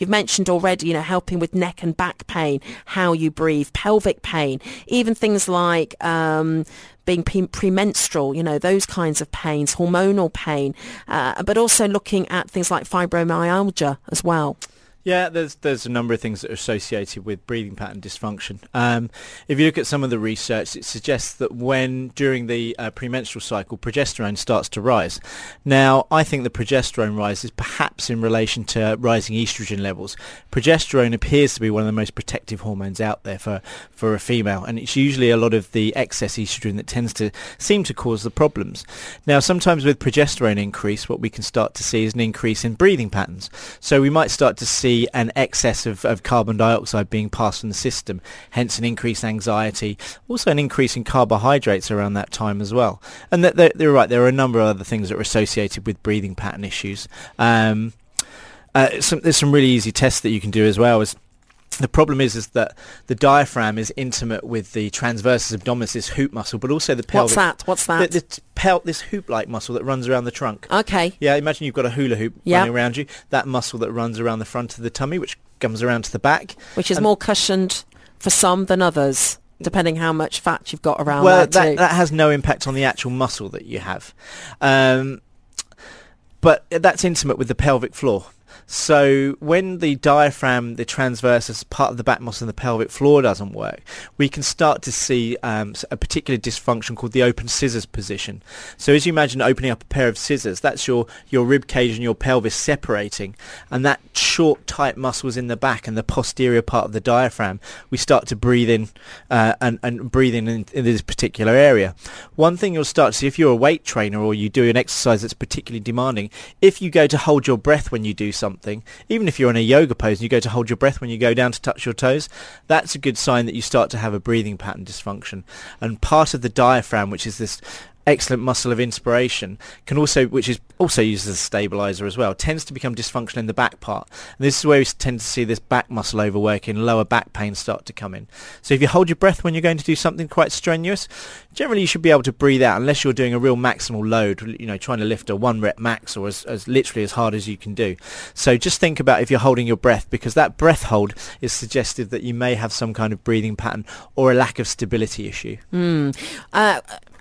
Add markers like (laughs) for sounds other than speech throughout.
You've mentioned already, you know, helping with neck and back pain, how you breathe, pelvic pain, even things like um, being pre- premenstrual, you know, those kinds of pains, hormonal pain, uh, but also looking at things like fibromyalgia as well. Yeah, there's there's a number of things that are associated with breathing pattern dysfunction. Um, if you look at some of the research, it suggests that when during the uh, premenstrual cycle, progesterone starts to rise. Now, I think the progesterone rises perhaps in relation to rising estrogen levels. Progesterone appears to be one of the most protective hormones out there for for a female, and it's usually a lot of the excess estrogen that tends to seem to cause the problems. Now, sometimes with progesterone increase, what we can start to see is an increase in breathing patterns. So we might start to see see an excess of, of carbon dioxide being passed from the system, hence an increased anxiety, also an increase in carbohydrates around that time as well. And they're, they're right, there are a number of other things that are associated with breathing pattern issues. Um, uh, some, there's some really easy tests that you can do as well. Is the problem is is that the diaphragm is intimate with the transversus abdominis, this hoop muscle, but also the pelvic. What's that? What's that? The, the pel- this hoop-like muscle that runs around the trunk. Okay. Yeah, imagine you've got a hula hoop Yeah. running around you. That muscle that runs around the front of the tummy, which comes around to the back. Which is And- more cushioned for some than others, depending how much fat you've got around well, that, that has no impact on the actual muscle that you have. Um, but that's intimate with the pelvic floor. So when the diaphragm, the transversus part of the back muscle and the pelvic floor doesn't work, we can start to see um, a particular dysfunction called the open scissors position. So as you imagine opening up a pair of scissors, that's your, your rib cage and your pelvis separating, and that short, tight muscles in the back and the posterior part of the diaphragm, we start to breathe in uh, and, and breathe in, in in this particular area. One thing you'll start to see if you're a weight trainer or you do an exercise that's particularly demanding, if you go to hold your breath when you do something, even if you're in a yoga pose and you go to hold your breath when you go down to touch your toes, that's a good sign that you start to have a breathing pattern dysfunction. And part of the diaphragm, which is this excellent muscle of inspiration can also which is also used as a stabilizer as well tends to become dysfunctional in the back part. And this is where we tend to see this back muscle overworking lower back pain start to come in. So if you hold your breath when you're going to do something quite strenuous generally you should be able to breathe out unless you're doing a real maximal load you know trying to lift a one rep max or as, as literally as hard as you can do. So just think about if you're holding your breath because that breath hold is suggestive that you may have some kind of breathing pattern or a lack of stability issue. Mm. Uh,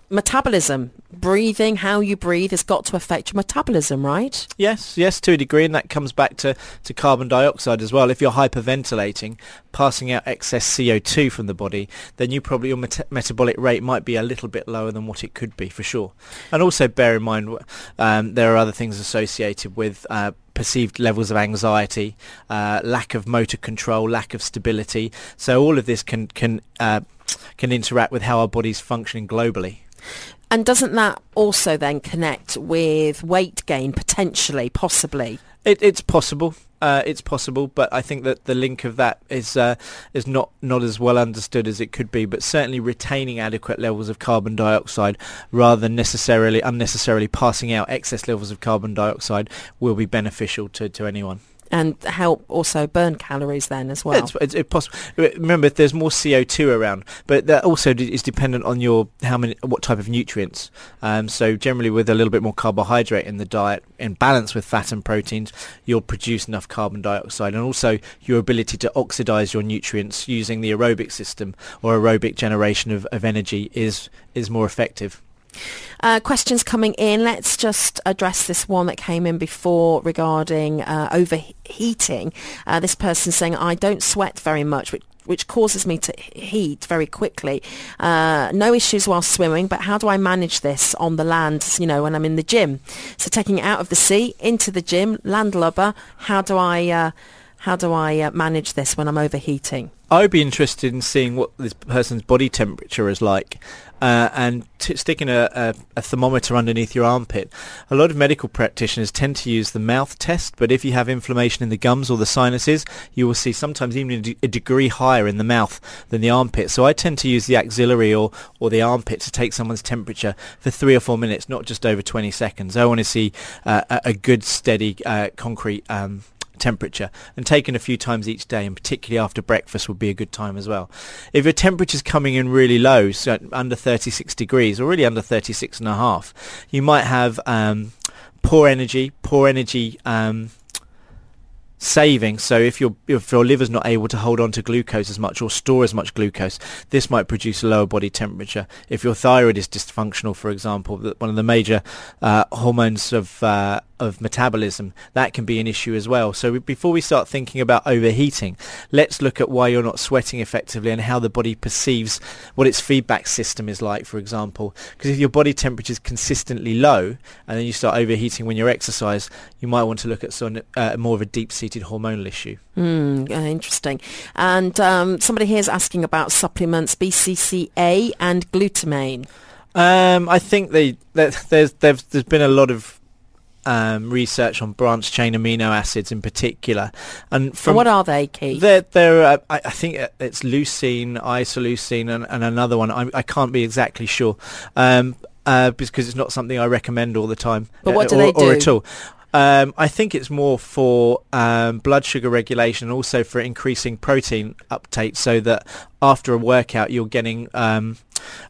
metabolism, breathing, how you breathe has got to affect your metabolism, right? Yes, yes, to a degree, and that comes back to, to carbon dioxide as well. If you're hyperventilating, passing out excess CO2 from the body, then you probably your meta- metabolic rate might be a little bit lower than what it could be for sure. And also bear in mind um, there are other things associated with uh, perceived levels of anxiety, uh, lack of motor control, lack of stability. So all of this can can uh, can interact with how our body's functioning globally. And doesn't that also then connect with weight gain potentially, possibly? It, it's possible. Uh, it's possible, but I think that the link of that is uh, is not, not as well understood as it could be. But certainly retaining adequate levels of carbon dioxide rather than necessarily unnecessarily passing out excess levels of carbon dioxide will be beneficial to, to anyone. And help also burn calories then as well. Yeah, it's, it's, possible. Remember, there's more CO2 around, but that also d- is dependent on your how many, what type of nutrients. Um, so generally, with a little bit more carbohydrate in the diet, in balance with fat and proteins, you'll produce enough carbon dioxide, and also your ability to oxidize your nutrients using the aerobic system or aerobic generation of, of energy is is more effective. Uh, questions coming in. Let's just address this one that came in before regarding uh, overheating. Uh, this person saying, I don't sweat very much, which which causes me to heat very quickly. Uh, no issues while swimming, but how do I manage this on the land, you know, when I'm in the gym? So taking it out of the sea, into the gym, landlubber, how do I, uh, how do I uh, manage this when I'm overheating? I would be interested in seeing what this person's body temperature is like, uh, and t- sticking a, a, a thermometer underneath your armpit. A lot of medical practitioners tend to use the mouth test, but if you have inflammation in the gums or the sinuses, you will see sometimes even a, degree higher in the mouth than the armpit. So I tend to use the axillary or, or the armpit to take someone's temperature for three or four minutes, not just over 20 seconds. I want to see uh, a, a good, steady, uh, concrete um, temperature and taken a few times each day and particularly after breakfast would be a good time as well. If your temperature's coming in really low, so under 36 degrees or really under 36 and a half, you might have um, poor energy, poor energy um, saving. So if your if your liver's not able to hold on to glucose as much or store as much glucose, this might produce a lower body temperature. If your thyroid is dysfunctional, for example, one of the major uh, hormones of uh, of metabolism, that can be an issue as well. So before we start thinking about overheating, let's look at why you're not sweating effectively and how the body perceives what its feedback system is like, for example. Because if your body temperature is consistently low and then you start overheating when you exercise, you might want to look at some, uh, more of a deep-seated hormonal issue. Mm, interesting. And um, somebody here is asking about supplements, BCCA and glutamine. Um, I think they, there's, there's, there's been a lot of um, research on branched chain amino acids in particular. And from what are they, Keith? They're, they're uh, I, I, think it's leucine, isoleucine, and, and another one. I, I, can't be exactly sure. Um, uh, because it's not something I recommend all the time. But what do uh, or, they do? Or at all. Um, I think it's more for um, blood sugar regulation and also for increasing protein uptake so that after a workout you're getting um,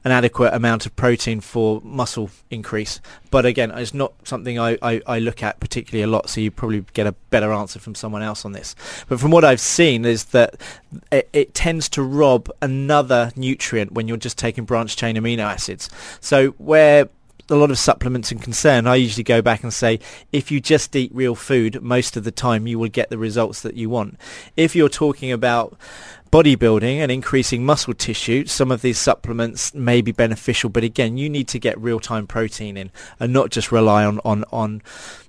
an adequate amount of protein for muscle increase. But again, it's not something I, I, I, look at particularly a lot, so you probably get a better answer from someone else on this. But from what I've seen is that it, it tends to rob another nutrient when you're just taking branched chain amino acids. So where a lot of supplements and concern, I usually go back and say, if you just eat real food, most of the time you will get the results that you want. If you're talking about bodybuilding and increasing muscle tissue, some of these supplements may be beneficial, but again, you need to get real-time protein in and not just rely on, on, on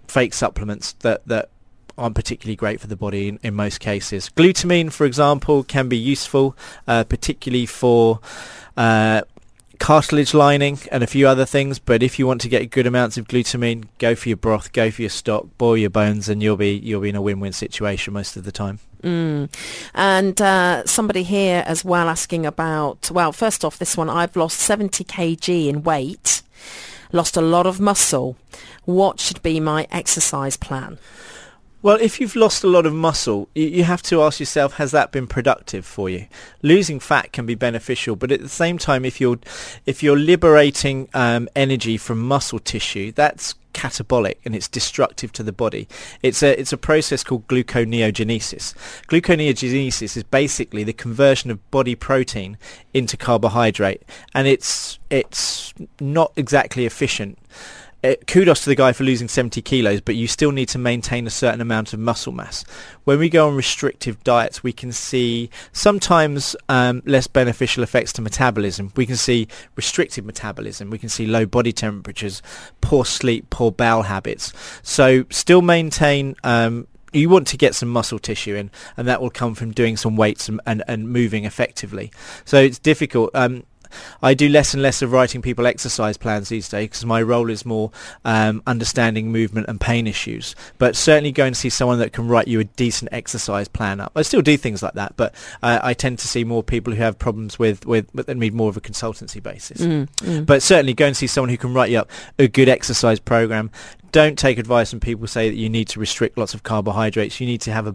fake supplements that, that aren't particularly great for the body in, in most cases. Glutamine, for example, can be useful, uh, particularly for uh, cartilage lining and a few other things. But if you want to get good amounts of glutamine, go for your broth, go for your stock, boil your bones, and you'll be you'll be in a win-win situation most of the time. Mm. And uh, somebody here as well asking about, well, first off, this one, I've lost 70 kg in weight, lost a lot of muscle. What should be my exercise plan? Well, if you've lost a lot of muscle, you have to ask yourself, has that been productive for you? Losing fat can be beneficial, but at the same time, if you're if you're liberating um, energy from muscle tissue, that's catabolic and it's destructive to the body. It's a it's a process called gluconeogenesis. Gluconeogenesis is basically the conversion of body protein into carbohydrate, and it's it's not exactly efficient kudos to the guy for losing 70 kilos, but you still need to maintain a certain amount of muscle mass. When we go on restrictive diets, we can see sometimes um, less beneficial effects to metabolism. We can see restricted metabolism. We can see low body temperatures, poor sleep, poor bowel habits. So still maintain um, you want to get some muscle tissue in, and that will come from doing some weights and, and, and moving effectively. So it's difficult. Um, I do less and less of writing people exercise plans these days because my role is more um, understanding movement and pain issues. But certainly go and see someone that can write you a decent exercise plan up. I still do things like that, but uh, I tend to see more people who have problems with with but that need more of a consultancy basis. Mm, mm. But certainly go and see someone who can write you up a good exercise program don't take advice when people say that you need to restrict lots of carbohydrates. You need to have a,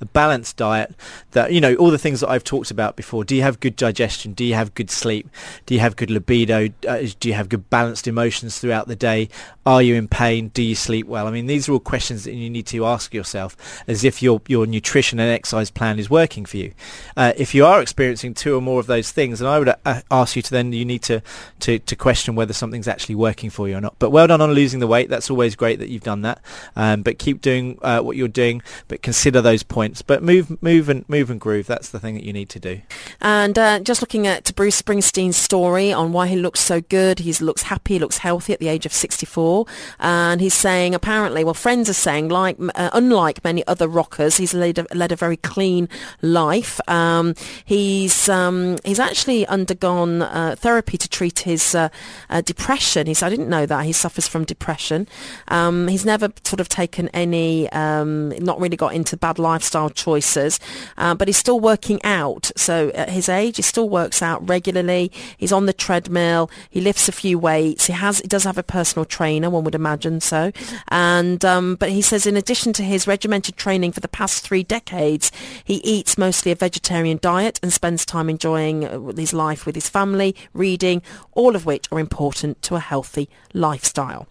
a balanced diet that, you know, all the things that I've talked about before. Do you have good digestion? Do you have good sleep? Do you have good libido? Uh, do you have good balanced emotions throughout the day? Are you in pain? Do you sleep well? I mean, these are all questions that you need to ask yourself as if your, your nutrition and exercise plan is working for you. Uh, if you are experiencing two or more of those things, then I would uh, ask you to then you need to, to, to question whether something's actually working for you or not. But well done on losing the weight. That's always great that you've done that. Um, but keep doing uh, what you're doing, but consider those points. But move, move and move and groove. That's the thing that you need to do. And uh, just looking at Bruce Springsteen's story on why he looks so good, he looks happy, looks healthy at the age of 64, and he's saying apparently, well, friends are saying like uh, unlike many other rockers, he's led a, led a very clean life. Um, he's um, he's actually undergone uh, therapy to treat his uh, uh, depression. He said, I didn't know that he suffers from depression. Um, he's never sort of taken any, um, not really got into bad lifestyle choices, uh, but he's still working out. So at his age, he still works out regularly. He's on the treadmill. He lifts a few weights. He has, he does have a personal trainer. One would imagine so. And um, but he says in addition to his regimented training for the past three decades, he eats mostly a vegetarian diet and spends time enjoying uh, his life with his family, reading, all of which are important to a healthy lifestyle.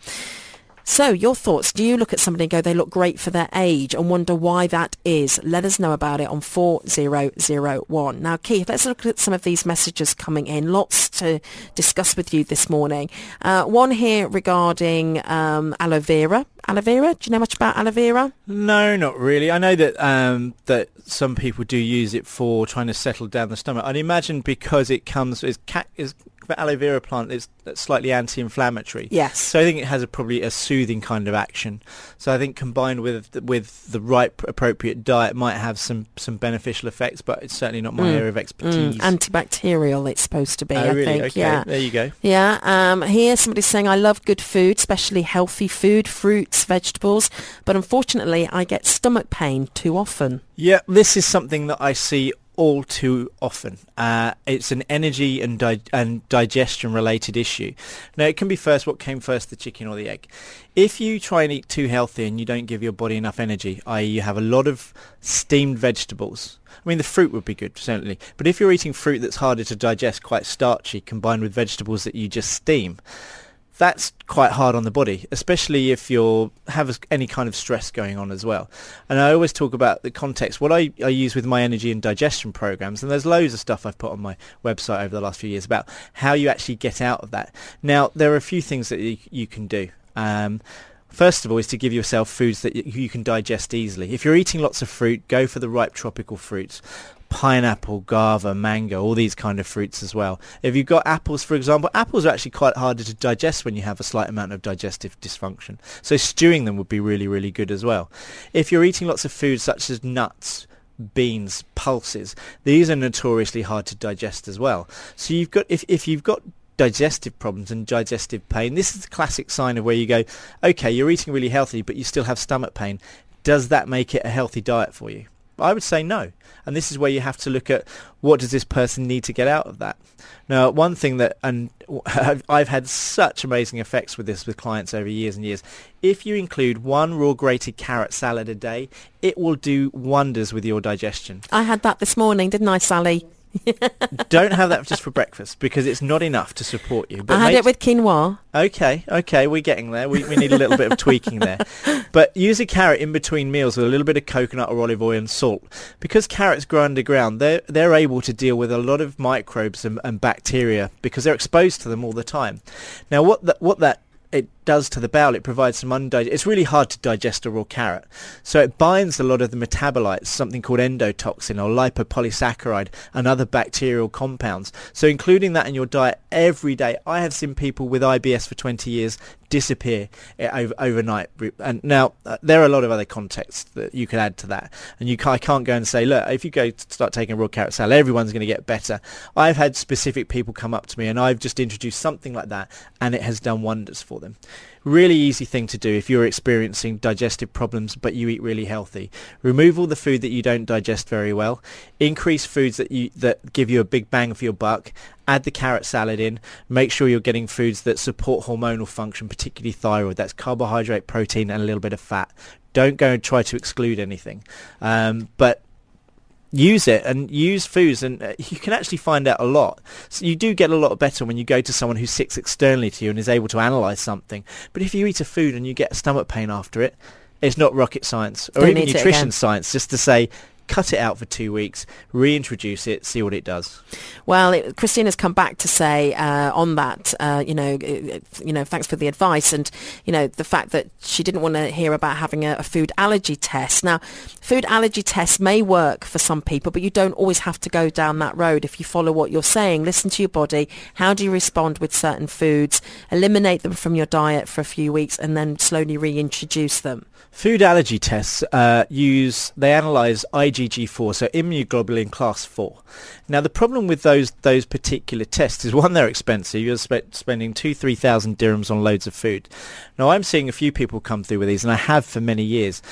So your thoughts, do you look at somebody and go, they look great for their age and wonder why that is? Let us know about it on 4001. Now, Keith, let's look at some of these messages coming in. Lots to discuss with you this morning. Uh, one here regarding um, aloe vera. Aloe vera, do you know much about aloe vera? No, not really. I know that um, that some people do use it for trying to settle down the stomach. I'd imagine because it comes as cat is the aloe vera plant is slightly anti-inflammatory. Yes. So I think it has a probably a soothing kind of action. So I think combined with with the right appropriate diet might have some some beneficial effects, but it's certainly not my Mm. area of expertise. Mm, antibacterial it's supposed to be, oh, I really? think. okay. Yeah. There you go. Yeah, um, here somebody's saying I love good food, especially healthy food, fruits, vegetables, but unfortunately I get stomach pain too often. Yeah, this is something that I see all too often. Uh, it's an energy and di- and digestion related issue. Now, it can be first what came first, the chicken or the egg. If you try and eat too healthy and you don't give your body enough energy, i.e. you have a lot of steamed vegetables, I mean, the fruit would be good, certainly. But if you're eating fruit that's harder to digest, quite starchy, combined with vegetables that you just steam, that's quite hard on the body, especially if you have any kind of stress going on as well. And I always talk about the context. What I, I use with my energy and digestion programs, and there's loads of stuff I've put on my website over the last few years about how you actually get out of that. Now, there are a few things that you, you can do. Um, First of all is to give yourself foods that you can digest easily. If you're eating lots of fruit, go for the ripe tropical fruits. Pineapple, guava, mango, all these kind of fruits as well. If you've got apples, for example, apples are actually quite harder to digest when you have a slight amount of digestive dysfunction. So stewing them would be really, really good as well. If you're eating lots of foods such as nuts, beans, pulses, these are notoriously hard to digest as well. So you've got if if you've got digestive problems and digestive pain, this is the classic sign of where you go, okay, you're eating really healthy, but you still have stomach pain. Does that make it a healthy diet for you? I would say no. And this is where you have to look at what does this person need to get out of that. Now, one thing that, and (laughs) I've, had such amazing effects with this with clients over years and years. If you include one raw grated carrot salad a day, it will do wonders with your digestion. I had that this morning, didn't I, Sally? (laughs) Don't have that just for breakfast because it's not enough to support you. I had make- it with quinoa. Okay, okay, we're getting there. We, we need a little bit of tweaking there. (laughs) But use a carrot in between meals with a little bit of coconut or olive oil and salt. Because carrots grow underground, they're, they're able to deal with a lot of microbes and, and bacteria because they're exposed to them all the time. Now, what, that what that it does to the bowel, it provides some undigest. It's really hard to digest a raw carrot, so it binds a lot of the metabolites, something called endotoxin or lipopolysaccharide, and other bacterial compounds. So including that in your diet every day, I have seen people with IBS for 20 years disappear eh, over, overnight. And now uh, there are a lot of other contexts that you could add to that, and you can't, I can't go and say, look, if you go start taking raw carrot salad, everyone's going to get better. I've had specific people come up to me, and I've just introduced something like that, and it has done wonders for them. Really easy thing to do if you're experiencing digestive problems but you eat really healthy. Remove all the food that you don't digest very well. Increase foods that you that give you a big bang for your buck. Add the carrot salad in. Make sure you're getting foods that support hormonal function, particularly thyroid. That's carbohydrate, protein, and a little bit of fat. Don't go and try to exclude anything. Um, but use it and use foods and uh, you can actually find out a lot. So you do get a lot better when you go to someone who sits externally to you and is able to analyze something. But if you eat a food and you get stomach pain after it it's not rocket science or Don't even nutrition science just to say cut it out for two weeks reintroduce it see what it does Well, it, Christina's come back to say uh, on that, uh, you know, uh, you know, thanks for the advice, and you know, the fact that she didn't want to hear about having a, a food allergy test. Now, food allergy tests may work for some people, but you don't always have to go down that road. If you follow what you're saying, listen to your body. How do you respond with certain foods? Eliminate them from your diet for a few weeks, and then slowly reintroduce them. Food allergy tests uh, use they analyze IgG4, so immunoglobulin class 4. Now the problem with those those particular tests is one they're expensive. You're spe- spending two three thousand dirhams on loads of food. Now I'm seeing a few people come through with these, and I have for many years,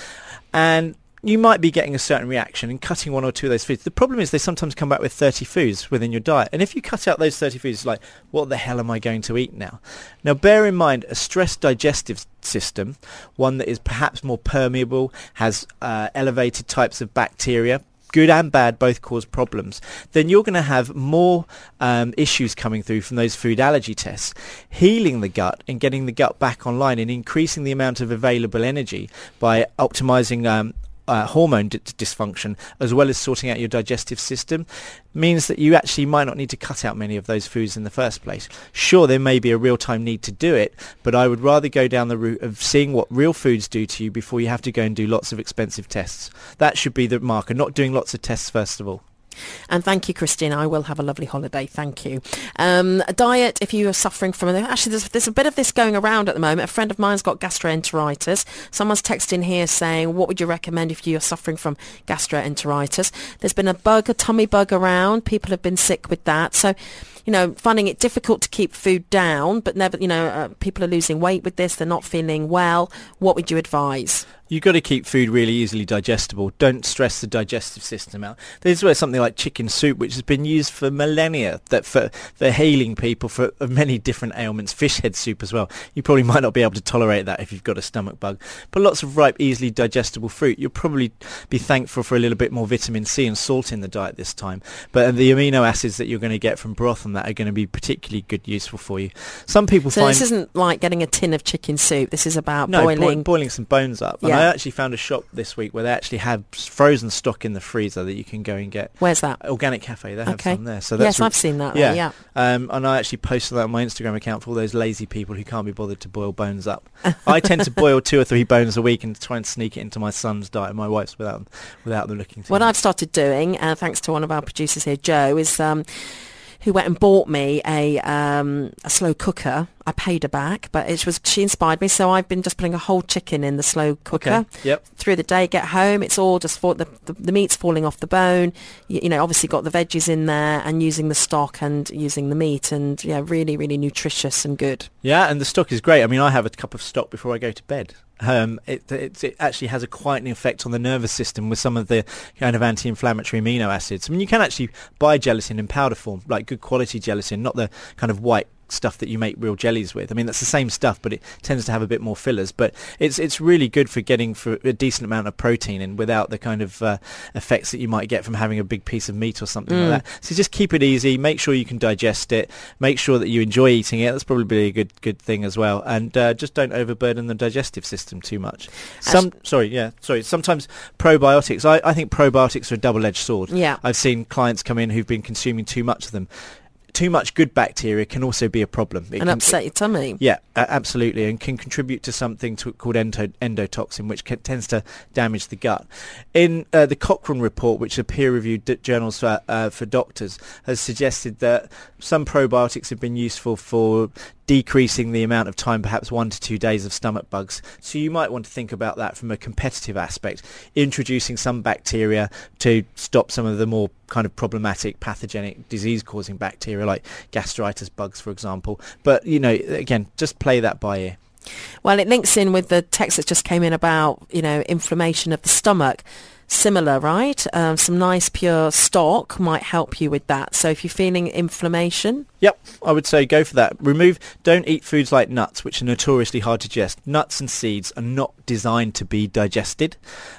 and you might be getting a certain reaction and cutting one or two of those foods. The problem is they sometimes come back with 30 foods within your diet. And if you cut out those 30 foods, it's like, what the hell am I going to eat now? Now, bear in mind, a stressed digestive system, one that is perhaps more permeable, has uh, elevated types of bacteria, good and bad both cause problems, then you're going to have more um, issues coming through from those food allergy tests. Healing the gut and getting the gut back online and increasing the amount of available energy by optimizing um, uh, hormone d- dysfunction as well as sorting out your digestive system means that you actually might not need to cut out many of those foods in the first place. Sure, there may be a real-time need to do it, but I would rather go down the route of seeing what real foods do to you before you have to go and do lots of expensive tests. That should be the marker, not doing lots of tests first of all. And thank you, Christine. I will have a lovely holiday. Thank you. Um, diet, if you are suffering from actually, there's, there's a bit of this going around at the moment. A friend of mine's got gastroenteritis. Someone's texting here saying, what would you recommend if you're suffering from gastroenteritis? There's been a bug, a tummy bug around. People have been sick with that. So, you know, finding it difficult to keep food down, but never, you know, uh, people are losing weight with this. They're not feeling well. What would you advise? You've got to keep food really easily digestible. Don't stress the digestive system out. This is where something like chicken soup, which has been used for millennia, that for, for healing people for many different ailments, fish head soup as well. You probably might not be able to tolerate that if you've got a stomach bug. But lots of ripe, easily digestible fruit. You'll probably be thankful for a little bit more vitamin C and salt in the diet this time. But the amino acids that you're going to get from broth and that are going to be particularly good, useful for you. Some people so find... this isn't like getting a tin of chicken soup. This is about no, boiling... boiling some bones up. Yeah. I actually found a shop this week where they actually have frozen stock in the freezer that you can go and get. Where's that? Organic Cafe. They have Okay. some there. So that's yes, re- I've seen that. yeah. Yeah. Um, and I actually posted that on my Instagram account for all those lazy people who can't be bothered to boil bones up. I tend to boil two or three bones a week and try and sneak it into my son's diet and my wife's without without them looking. What. I've started doing, uh, thanks to one of our producers here, Joe, is um, who went and bought me a um, a slow cooker. I paid her back, but it was she inspired me, so I've been just putting a whole chicken in the slow cooker Okay. Yep. through the day. Get home, it's all just for the, the the meat's falling off the bone. You, you know, obviously got the veggies in there, and using the stock and using the meat, and yeah, really, really nutritious and good. Yeah, and the stock is great. I mean, I have a cup of stock before I go to bed. Um, it, it, it actually has a quietening effect on the nervous system with some of the kind of anti-inflammatory amino acids. I mean, you can actually buy gelatin in powder form, like good quality gelatin, not the kind of white stuff that you make real jellies with. I mean, that's the same stuff, but it tends to have a bit more fillers. But it's it's really good for getting for a decent amount of protein in without the kind of uh, effects that you might get from having a big piece of meat or something Mm. like that. So just keep it easy. Make sure you can digest it. Make sure that you enjoy eating it. That's probably a good good thing as well. And uh, just don't overburden the digestive system too much. Some sorry, yeah, sorry. Sometimes probiotics. I, I think probiotics are a double-edged sword. Yeah. I've seen clients come in who've been consuming too much of them. Too much good bacteria can also be a problem. It and can- upset your tummy. yeah, a- absolutely, and can contribute to something to, called endo, endotoxin, which ca tends to damage the gut. In uh, the Cochrane report, which is a peer-reviewed d- journals for, uh, for doctors, has suggested that some probiotics have been useful for decreasing the amount of time, perhaps one to two days of stomach bugs. So you might want to think about that from a competitive aspect, introducing some bacteria to stop some of the more kind of problematic pathogenic disease-causing bacteria like gastritis bugs, for example. But, you know, again, just play that by ear. Well, it links in with the text that just came in about, you know, inflammation of the stomach. Similar, right? Um, some nice pure stock might help you with that. So if you're feeling inflammation, Yep, I would say go for that. Remove, don't eat foods like nuts, which are notoriously hard to digest. Nuts and seeds are not designed to be digested.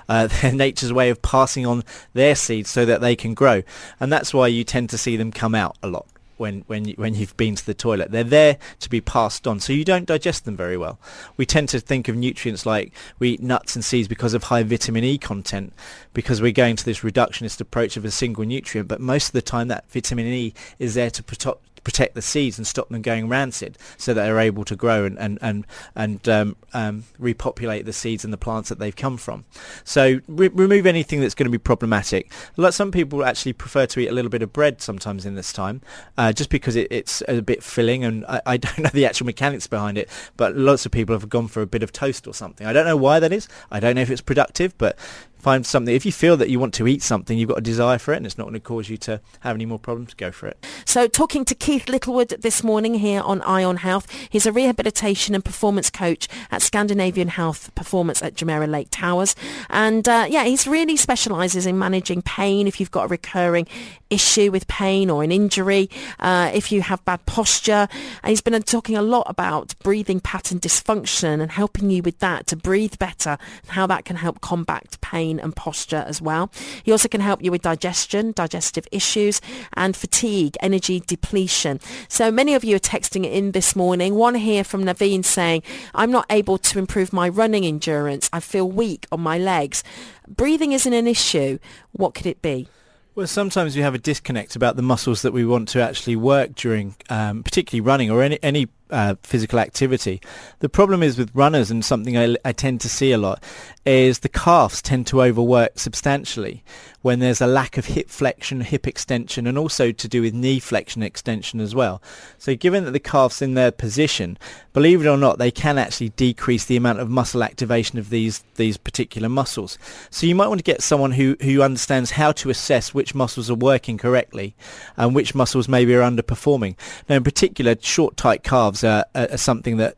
Uh, (laughs) they're nature's way of passing on their seeds so that they can grow. And that's why you tend to see them come out a lot when, when, when you've been to the toilet. They're there to be passed on, so you don't digest them very well. We tend to think of nutrients like we eat nuts and seeds because of high vitamin E content, because we're going to this reductionist approach of a single nutrient, but most of the time that vitamin E is there to protect protect the seeds and stop them going rancid so that they're able to grow and and and, and um, um, repopulate the seeds and the plants that they've come from. So re- remove anything that's going to be problematic. Like some people actually prefer to eat a little bit of bread sometimes in this time uh, just because it, it's a bit filling and I, I (laughs) don't know the actual mechanics behind it but lots of people have gone for a bit of toast or something. I don't know why that is. I don't know if it's productive but find something if you feel that you want to eat something you've got a desire for it and it's not going to cause you to have any more problems go for it So talking to Keith Littlewood this morning here on Eye on Health. He's a rehabilitation and performance coach at Scandinavian Health Performance at Jumeirah Lake Towers. And uh, yeah, he's really specialises in managing pain if you've got a recurring issue with pain or an injury, uh, if you have bad posture. And he's been talking a lot about breathing pattern dysfunction and helping you with that to breathe better and how that can help combat pain pain and posture as well. He also can help you with digestion, digestive issues and fatigue, energy depletion. So many of you are texting in this morning. One here from Naveen saying, I'm not able to improve my running endurance. I feel weak on my legs. Breathing isn't an issue. What could it be? Well, sometimes we have a disconnect about the muscles that we want to actually work during, um, particularly running or any any uh, physical activity. The problem is with runners, and something I, I tend to see a lot, is the calves tend to overwork substantially when there's a lack of hip flexion, hip extension, and also to do with knee flexion extension as well. So given that the calves in their position, believe it or not, they can actually decrease the amount of muscle activation of these these particular muscles. So you might want to get someone who, who understands how to assess which muscles are working correctly and which muscles maybe are underperforming. Now in particular, short tight calves are something that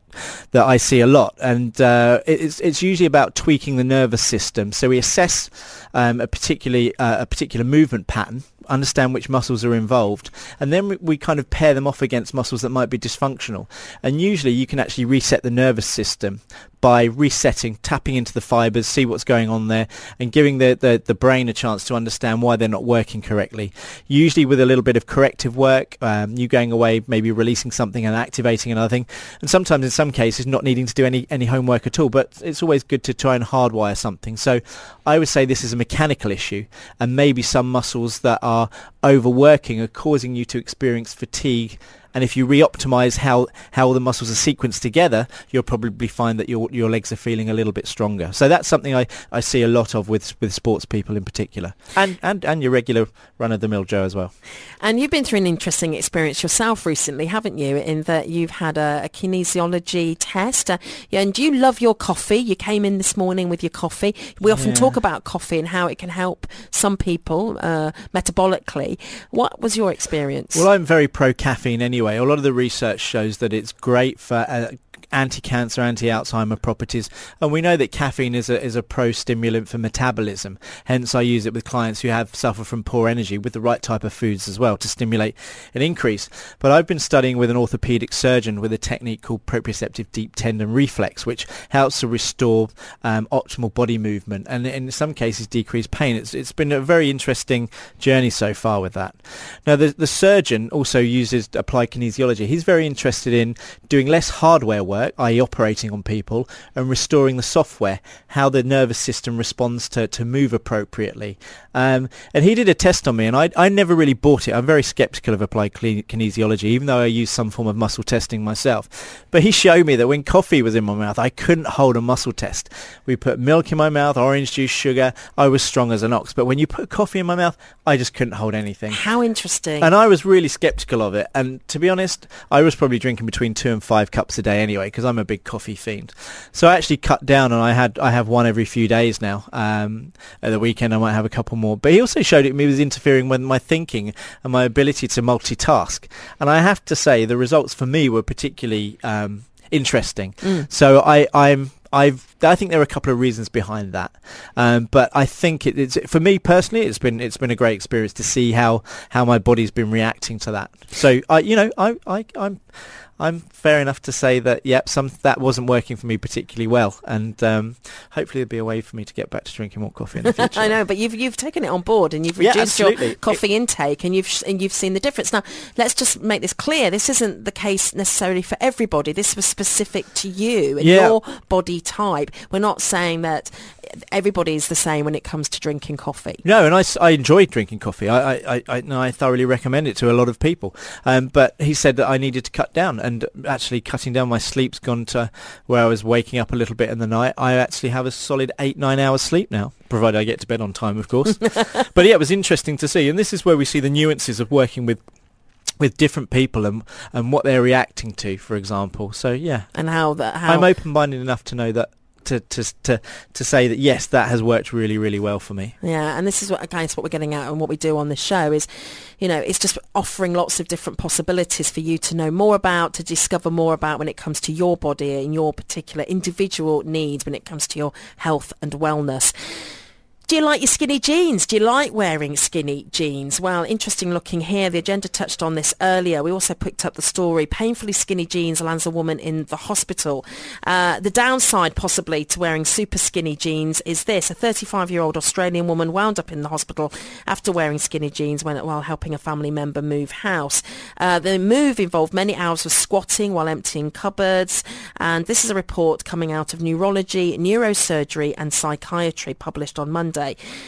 that I see a lot, and uh, it's it's usually about tweaking the nervous system. So we assess um, a particularly uh, a particular movement pattern understand which muscles are involved, and then we kind of pair them off against muscles that might be dysfunctional. And usually you can actually reset the nervous system by resetting, tapping into the fibers, see what's going on there, and giving the, the, the brain a chance to understand why they're not working correctly. Usually with a little bit of corrective work, um, you going away, maybe releasing something and activating another thing, and sometimes in some cases not needing to do any, any homework at all, but it's always good to try and hardwire something. So I would say this is a mechanical issue, and maybe some muscles that are overworking are causing you to experience fatigue and if you re-optimize how, how the muscles are sequenced together, you'll probably find that your, your legs are feeling a little bit stronger. So that's something I, I see a lot of with, with sports people in particular. And, and, and your regular run-of-the-mill Joe as well. And you've been through an interesting experience yourself recently, haven't you? In that you've had a, a kinesiology test. Uh, yeah, and you love your coffee? You came in this morning with your coffee. We often yeah. talk about coffee and how it can help some people uh, metabolically. What was your experience? Well, I'm very pro caffeine anyway anyway. A lot of the research shows that it's great for uh, anti-cancer, anti-Alzheimer properties, and we know that caffeine is a is a pro-stimulant for metabolism. Hence, I use it with clients who have suffer from poor energy with the right type of foods as well to stimulate an increase. But I've been studying with an orthopedic surgeon with a technique called proprioceptive deep tendon reflex, which helps to restore um, optimal body movement and in some cases decrease pain. It's it's been a very interesting journey so far with that. Now, the the surgeon also uses applied kinesiology. He's very interested in doing less hardware work work, i.e. operating on people, and restoring the software, how the nervous system responds to, to move appropriately. Um, and he did a test on me, and I, I never really bought it. I'm very skeptical of applied kinesiology, even though I use some form of muscle testing myself. But he showed me that when coffee was in my mouth, I couldn't hold a muscle test. We put milk in my mouth, orange juice, sugar. I was strong as an ox. But when you put coffee in my mouth, I just couldn't hold anything. How interesting. And I was really skeptical of it. And to be honest, I was probably drinking between two and five cups a day anyway, because I'm a big coffee fiend. So I actually cut down, and I had I have one every few days now. Um, at the weekend, I might have a couple more. But he also showed it me was interfering with my thinking and my ability to multitask. And I have to say, the results for me were particularly um, interesting. Mm. So I, I'm I've I think there are a couple of reasons behind that, um, but I think it, it's for me personally, it's been it's been a great experience to see how how my body's been reacting to that. So I you know I I I'm I'm fair enough to say that yep, some that wasn't working for me particularly well, and um, hopefully there'll be a way for me to get back to drinking more coffee in the (laughs) future. I know, but you've you've taken it on board and you've reduced yeah, your coffee it, intake, and you've and you've seen the difference. Now, let's just make this clear: this isn't the case necessarily for everybody. This was specific to you and yeah. your body type. We're not saying that everybody's the same when it comes to drinking coffee. No, and I, I enjoy drinking coffee. I, I, I, I thoroughly recommend it to a lot of people. Um, but he said that I needed to cut down, and actually cutting down my sleep's gone to where I was waking up a little bit in the night. I actually have a solid eight, nine hours sleep now, provided I get to bed on time, of course. (laughs) but yeah, it was interesting to see, and this is where we see the nuances of working with with different people and and what they're reacting to, for example. So yeah, and how that how I'm open minded enough to know that to, to to to say that yes, that has worked really really well for me. Yeah, and this is what again, what we're getting at, and what we do on this show is, you know, it's just offering lots of different possibilities for you to know more about, to discover more about when it comes to your body and your particular individual needs when it comes to your health and wellness. Do you like your skinny jeans? Do you like wearing skinny jeans? Well, interesting looking here. The agenda touched on this earlier. We also picked up the story. Painfully skinny jeans lands a woman in the hospital. Uh, the downside possibly to wearing super skinny jeans is this. A 35-year-old Australian woman wound up in the hospital after wearing skinny jeans when, while helping a family member move house. Uh, the move involved many hours of squatting while emptying cupboards. And this is a report coming out of neurology, neurosurgery and psychiatry published on Monday.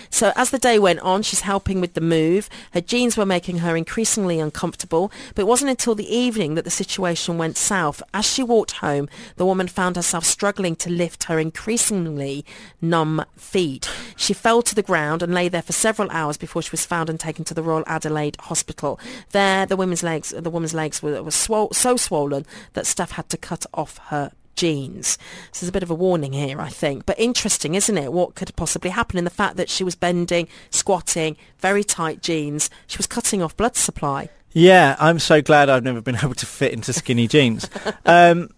So as the day went on, she's helping with the move. Her jeans were making her increasingly uncomfortable, but it wasn't until the evening that the situation went south. As she walked home, the woman found herself struggling to lift her increasingly numb feet. She fell to the ground and lay there for several hours before she was found and taken to the Royal Adelaide Hospital. There, the woman's legs, the woman's legs were, were so swollen that staff had to cut off her jeans. So there's a bit of a warning here, I think. But interesting, isn't it? What could possibly happen in the fact that she was bending, squatting, very tight jeans. She was cutting off blood supply. Yeah, I'm so glad I've never been (laughs) able to fit into skinny jeans. (laughs) Um,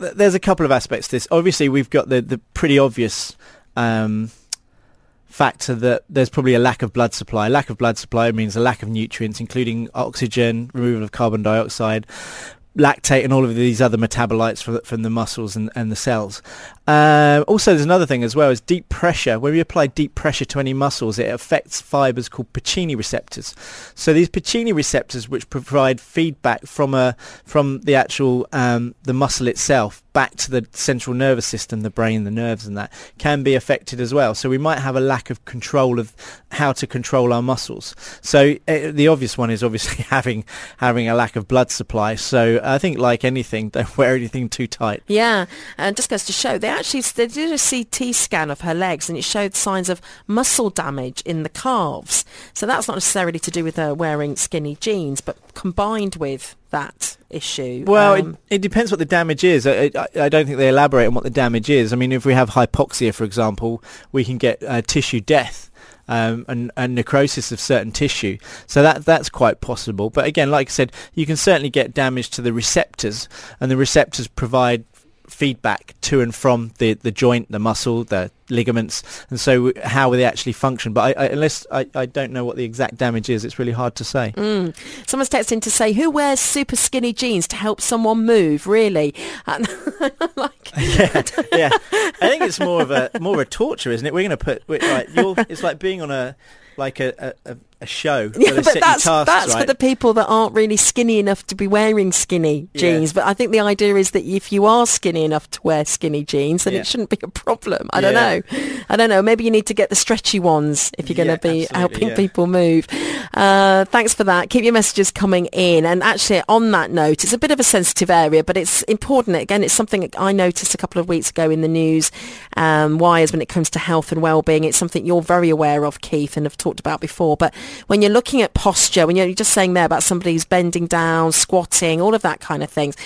th- there's a couple of aspects to this. Obviously, we've got the, the pretty obvious um, factor that there's probably a lack of blood supply. Lack of blood supply means a lack of nutrients, including oxygen, removal of carbon dioxide, lactate and all of these other metabolites from, from the muscles and, and the cells. Uh, also, there's another thing as well, is deep pressure. When we apply deep pressure to any muscles, it affects fibers called Pacini receptors. So these Pacini receptors, which provide feedback from a from the actual um, the muscle itself back to the central nervous system, the brain, the nerves, and that can be affected as well. So we might have a lack of control of how to control our muscles. So uh, the obvious one is obviously (laughs) having having a lack of blood supply. So I think, like anything, (laughs) don't wear anything too tight. Yeah, and just goes to show they actually they did a CT scan of her legs and it showed signs of muscle damage in the calves. So that's not necessarily to do with her wearing skinny jeans, but combined with that issue. Well, um, it, it depends what the damage is. I, I, I, don't think they elaborate on what the damage is. I mean, if we have hypoxia, for example, we can get uh, tissue death. Um, and, and, necrosis of certain tissue. So that that's quite possible. But again, like I said, you can certainly get damage to the receptors, and the receptors provide feedback to and from the, the joint, the muscle, the ligaments, and so how they actually function. But I, I, unless I, I don't know what the exact damage is, it's really hard to say. Mm. Someone's texting to say, who wears super skinny jeans to help someone move, really? (laughs) like, (laughs) yeah, yeah. I think it's more of a more of a torture, isn't it? We're going to put, like, you're, it's like being on a like a, a, a show. Yeah, but that's tasks, that's right? for the people that aren't really skinny enough to be wearing skinny jeans. Yeah. But I think the idea is that if you are skinny enough to wear skinny jeans, then yeah. it shouldn't be a problem. I don't know. I don't know. Maybe you need to get the stretchy ones if you're going to be helping people move. Uh, thanks for that. Keep your messages coming in. And actually, on that note, it's a bit of a sensitive area, but it's important. Again, it's something I noticed a couple of weeks ago in the news. Um, wires when it comes to health and well-being. It's something you're very aware of, Keith, and have talked about before. But when you're looking at posture, when you're just saying there about somebody who's bending down, squatting, all of that kind of things,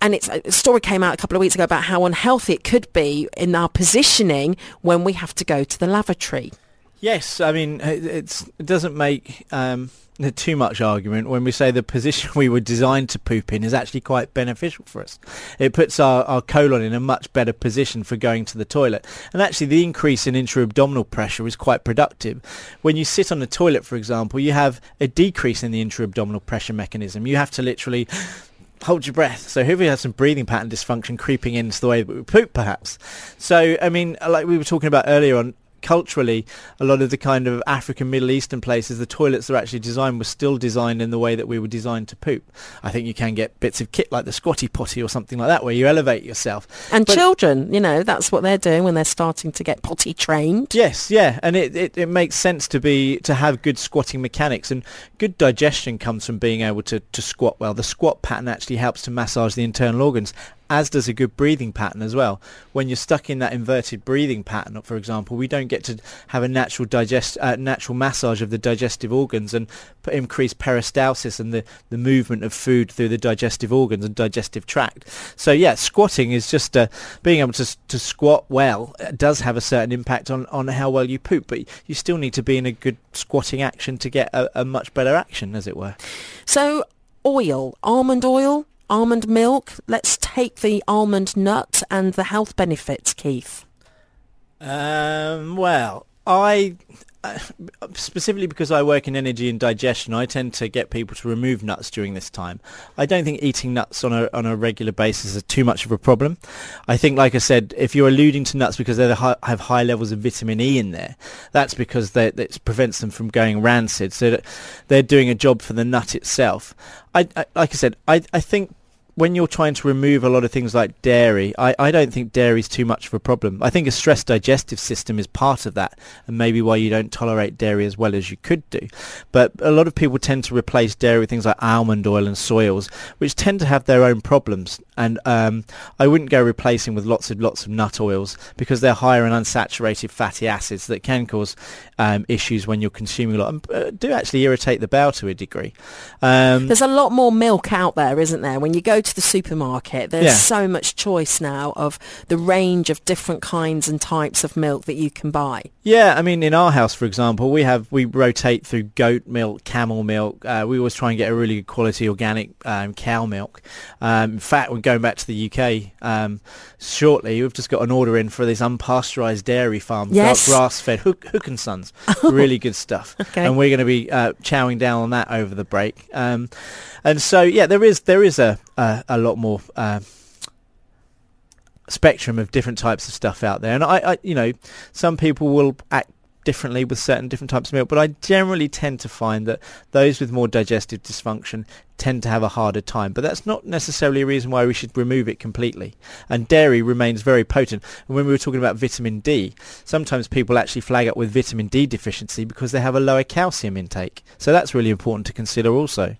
and it's a story came out a couple of weeks ago about how unhealthy it could be in our positioning when we have to go to the lavatory. Yes, I mean it doesn't make um, (laughs) too much argument when we say the position (laughs) we were designed to poop in is actually quite beneficial for us. It puts our, our colon in a much better position for going to the toilet. And actually the increase in intra-abdominal pressure is quite productive. When you sit on the toilet, for example, you have a decrease in the intra-abdominal pressure mechanism. You have to literally (sighs) hold your breath. So here we have some breathing pattern dysfunction creeping into the way that we poop, perhaps. So, I mean, like we were talking about earlier on, culturally, a lot of the kind of African, Middle Eastern places, the toilets are actually designed were still designed in the way that we were designed to poop. I think you can get bits of kit like the squatty potty or something like that where you elevate yourself. And but children, you know, that's what they're doing when they're starting to get potty trained. Yes, yeah, and it, it, it makes sense to be to have good squatting mechanics and good digestion comes from being able to, to squat well. The squat pattern actually helps to massage the internal organs as does a good breathing pattern as well. When you're stuck in that inverted breathing pattern, for example, we don't get to have a natural digest, uh, natural massage of the digestive organs and increase peristalsis and the, the movement of food through the digestive organs and digestive tract. So yeah, squatting is just uh, being able to to squat well uh, does have a certain impact on, on how well you poop, but you still need to be in a good squatting action to get a, a much better action, as it were. So oil, almond oil, almond milk. Let's take the almond nut and the health benefits, Keith. Um, well, I (sighs) specifically because I work in energy and digestion, I tend to get people to remove nuts during this time. I don't think eating nuts on a on a regular basis is too much of a problem. I think, like I said, if you're alluding to nuts because they have high levels of vitamin E in there, that's because they, it prevents them from going rancid. So they're doing a job for the nut itself. I, I like I said, I, I think when you're trying to remove a lot of things like dairy, I, I don't think dairy is too much of a problem. I think a stress digestive system is part of that and maybe why you don't tolerate dairy as well as you could do. But a lot of people tend to replace dairy with things like almond oil and soy oils, which tend to have their own problems. And um, I wouldn't go replacing with lots and lots of nut oils because they're higher in unsaturated fatty acids that can cause um, issues when you're consuming a lot and uh, do actually irritate the bowel to a degree. Um, There's a lot more milk out there, isn't there? When you go to the supermarket, there's yeah. so much choice now of the range of different kinds and types of milk that you can buy. Yeah, I mean, in our house, for example, we have we rotate through goat milk, camel milk. Uh, we always try and get a really good quality organic um, cow milk. Um, in fact, we're going back to the UK um, shortly. We've just got an order in for this unpasteurised dairy farm, yes. grass-fed Hook, Hook and Sons. (laughs) really good stuff. okay. And we're going to be uh, chowing down on that over the break. Um, and so, yeah, there is there is a a, a lot more uh, spectrum of different types of stuff out there. And I, I, you know, some people will act differently with certain different types of milk, but I generally tend to find that those with more digestive dysfunction tend to have a harder time. But that's not necessarily a reason why we should remove it completely. And dairy remains very potent. And when we were talking about vitamin D, sometimes people actually flag up with vitamin D deficiency because they have a lower calcium intake. So that's really important to consider also.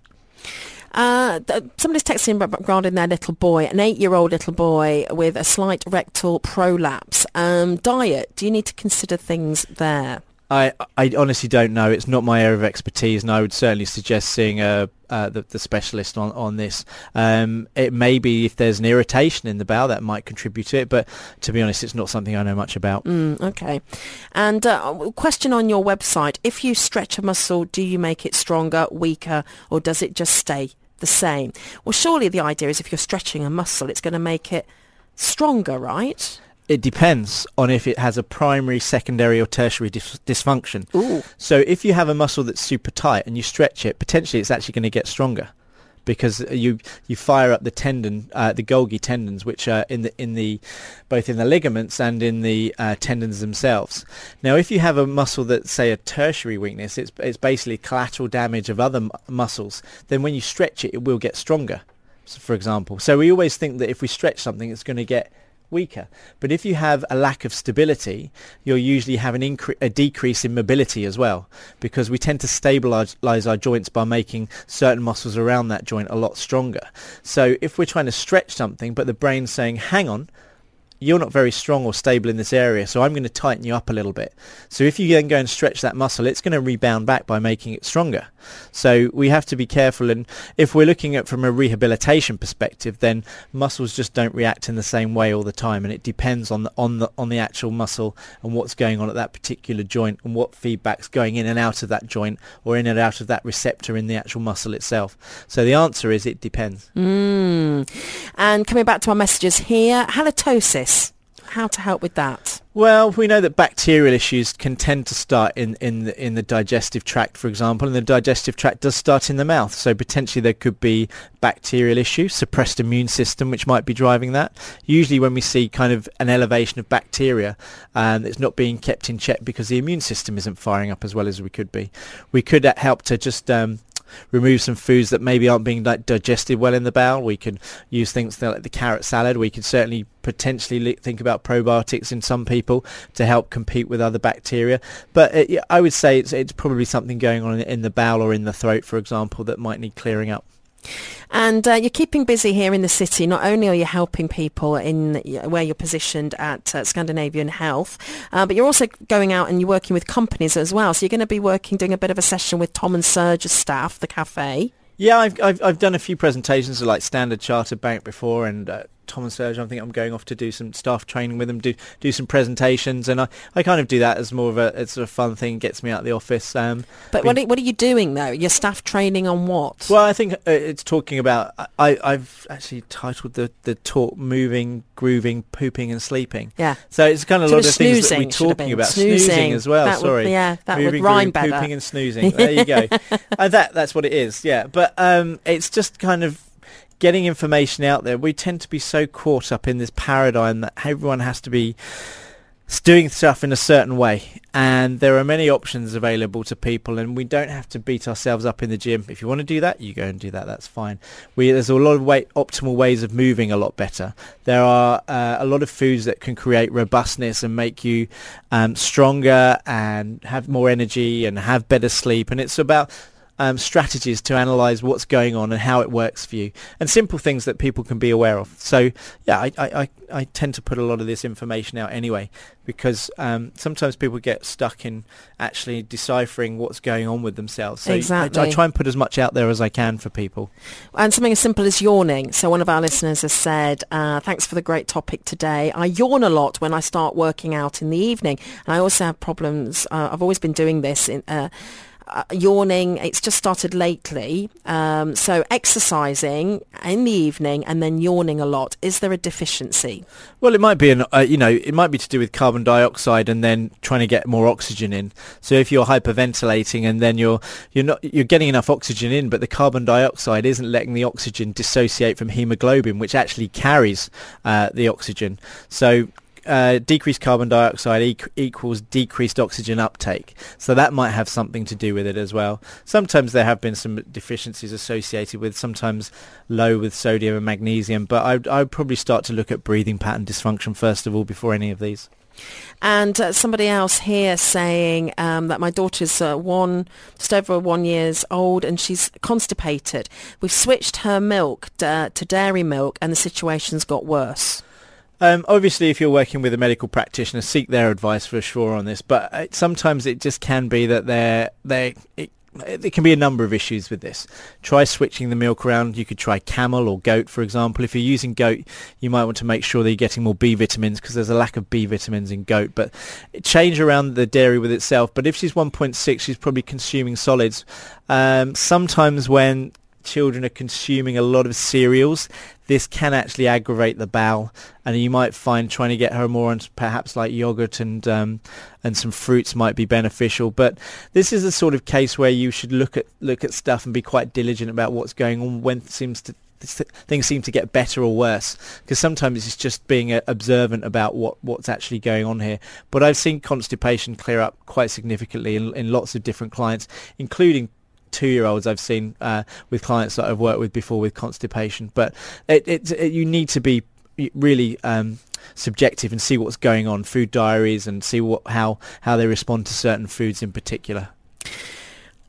Uh, somebody's texting regarding their little boy, an eight-year-old little boy with a slight rectal prolapse. Um, diet, do you need to consider things there? I, I honestly don't know. It's not my area of expertise, and I would certainly suggest seeing a, uh, the, the specialist on, on this. Um, it may be if there's an irritation in the bowel that might contribute to it, but to be honest, it's not something I know much about. Mm, okay. And uh, question on your website, if you stretch a muscle, do you make it stronger, weaker, or does it just stay the same? Well, surely the idea is if you're stretching a muscle, it's going to make it stronger, right? it depends on if it has a primary, secondary or tertiary dis- dysfunction. Ooh. So if you have a muscle that's super tight and you stretch it, potentially it's actually going to get stronger because you you fire up the tendon, uh, the Golgi tendons, which are in the in the both in the ligaments and in the uh, tendons themselves. Now, if you have a muscle that's say a tertiary weakness, it's it's basically collateral damage of other m- muscles. Then when you stretch it, it will get stronger. For example, so we always think that if we stretch something, it's going to get weaker. But if you have a lack of stability, you'll usually have an incre- a decrease in mobility as well, because we tend to stabilize our joints by making certain muscles around that joint a lot stronger. So if we're trying to stretch something, but the brain's saying, hang on, you're not very strong or stable in this area, so I'm going to tighten you up a little bit. So if you then go and stretch that muscle, it's going to rebound back by making it stronger. So we have to be careful. And if we're looking at from a rehabilitation perspective, then muscles just don't react in the same way all the time, and it depends on the on the on the actual muscle and what's going on at that particular joint and what feedback's going in and out of that joint or in and out of that receptor in the actual muscle itself. So the answer is it depends. Mm. And coming back to our messages here, halitosis how to help with that? Well, we know that bacterial issues can tend to start in, in, the, in the digestive tract, for example, and the digestive tract does start in the mouth. So potentially there could be bacterial issues, suppressed immune system, which might be driving that. Usually when we see kind of an elevation of bacteria, and um, it's not being kept in check because the immune system isn't firing up as well as we could be. We could help to just um, remove some foods that maybe aren't being like, digested well in the bowel. We can use things like the carrot salad. We can certainly potentially think about probiotics in some people to help compete with other bacteria. But uh, it, I would say it's, it's probably something going on in the bowel or in the throat, for example, that might need clearing up. And uh, you're keeping busy here in the city. Not only are you helping people in where you're positioned at uh, Scandinavian Health, uh, but you're also going out and you're working with companies as well. So you're going to be working, doing a bit of a session with Tom and Serge's staff, the cafe. Yeah, I've, I've, I've done a few presentations of like Standard Chartered Bank before and uh, Tom and Serge. I think I'm going off to do some staff training with them, do do some presentations, and I, I kind of do that as more of a it's a fun thing, gets me out of the office. Um, but what are, what are you doing though? Your staff training on what? Well, I think uh, it's talking about. I I've actually titled the the talk moving, grooving, pooping, and sleeping. Yeah. So it's kind of a lot of snoozing things that we're talking about. Snoozing. as well. That would- sorry. yeah, that would moving, rhyme grooving, better. Pooping and snoozing. There you go. (laughs) uh, that that's what it is. Yeah. But um, it's just kind of getting information out there. We tend to be so caught up in this paradigm that everyone has to be doing stuff in a certain way. And there are many options available to people and we don't have to beat ourselves up in the gym. If you want to do that you go and do that. That's fine. We there's a lot of way optimal ways of moving a lot better. There are uh, a lot of foods that can create robustness and make you um, stronger and have more energy and have better sleep. And it's about um, strategies to analyze what's going on and how it works for you, and simple things that people can be aware of. So, yeah, I, I, I, I tend to put a lot of this information out anyway, because um, sometimes people get stuck in actually deciphering what's going on with themselves. So I- I, try and put as much out there as I can for people. And something as simple as yawning. So one of our listeners has said, uh, thanks for the great topic today. I yawn a lot when I start working out in the evening. And I also have problems. Uh, I've always been doing this in, uh, uh, yawning. It's just started lately. Um, so exercising in the evening and then yawning a lot. Is there a deficiency? Well, it might be an, uh, you know, it might be to do with carbon dioxide and then trying to get more oxygen in. So if you're hyperventilating and then you're you're not you're getting enough oxygen in, but the carbon dioxide isn't letting the oxygen dissociate from hemoglobin, which actually carries uh, the oxygen. So uh, decreased carbon dioxide eq- equals decreased oxygen uptake. So that might have something to do with it as well. Sometimes there have been some deficiencies associated with sometimes low with sodium and magnesium, but I would I would probably start to look at breathing pattern dysfunction first of all before any of these. And uh, somebody else here saying um, that my daughter's uh, one, just over one years old, and she's constipated. We've switched her milk uh, to dairy milk, and the situation's got worse. Um, obviously, if you're working with a medical practitioner, seek their advice for sure on this. But uh, sometimes it just can be that they're they. It, there can be a number of issues with this. Try switching the milk around. You could try camel or goat, for example. If you're using goat, you might want to make sure that you're getting more B vitamins because there's a lack of B vitamins in goat. But change around the dairy with itself. But if she's 1.6, she's probably consuming solids. Um, sometimes when children are consuming a lot of cereals, this can actually aggravate the bowel, and you might find trying to get her more on perhaps like yogurt and um, and some fruits might be beneficial. But this is a sort of case where you should look at look at stuff and be quite diligent about what's going on when seems to things seem to get better or worse because sometimes it's just being uh, observant about what what's actually going on here but i've seen constipation clear up quite significantly in, in lots of different clients including two-year-olds I've seen uh, with clients that I've worked with before with constipation. But it, it, it, you need to be really um, subjective and see what's going on, food diaries, and see what how how they respond to certain foods in particular.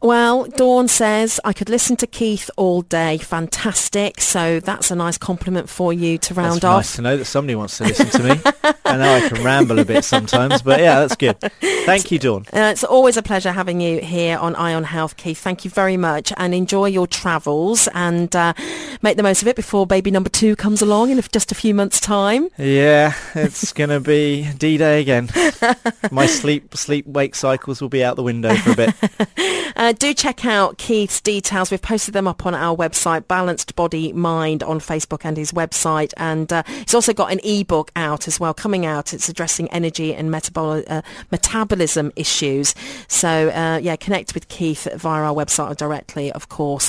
Well, Dawn says I could listen to Keith all day. Fantastic. So that's a nice compliment for you to round that's off. nice to know that somebody wants to listen to me. (laughs) I know I can ramble a bit sometimes, but yeah, that's good. Thank you, Dawn. Uh, it's always a pleasure having you here on Eye on Health, Keith. Thank you very much and enjoy your travels and uh, make the most of it before baby number two comes along in just a few months' time. Yeah, it's (laughs) gonna be D-Day again. My sleep sleep wake cycles will be out the window for a bit. (laughs) Uh, do check out Keith's details. We've posted them up on our website, Balanced Body Mind, on Facebook and his website. And uh, he's also got an ebook out as well, coming out. It's addressing energy and metabol- uh, metabolism issues. So, uh, yeah, connect with Keith via our website or directly, of course.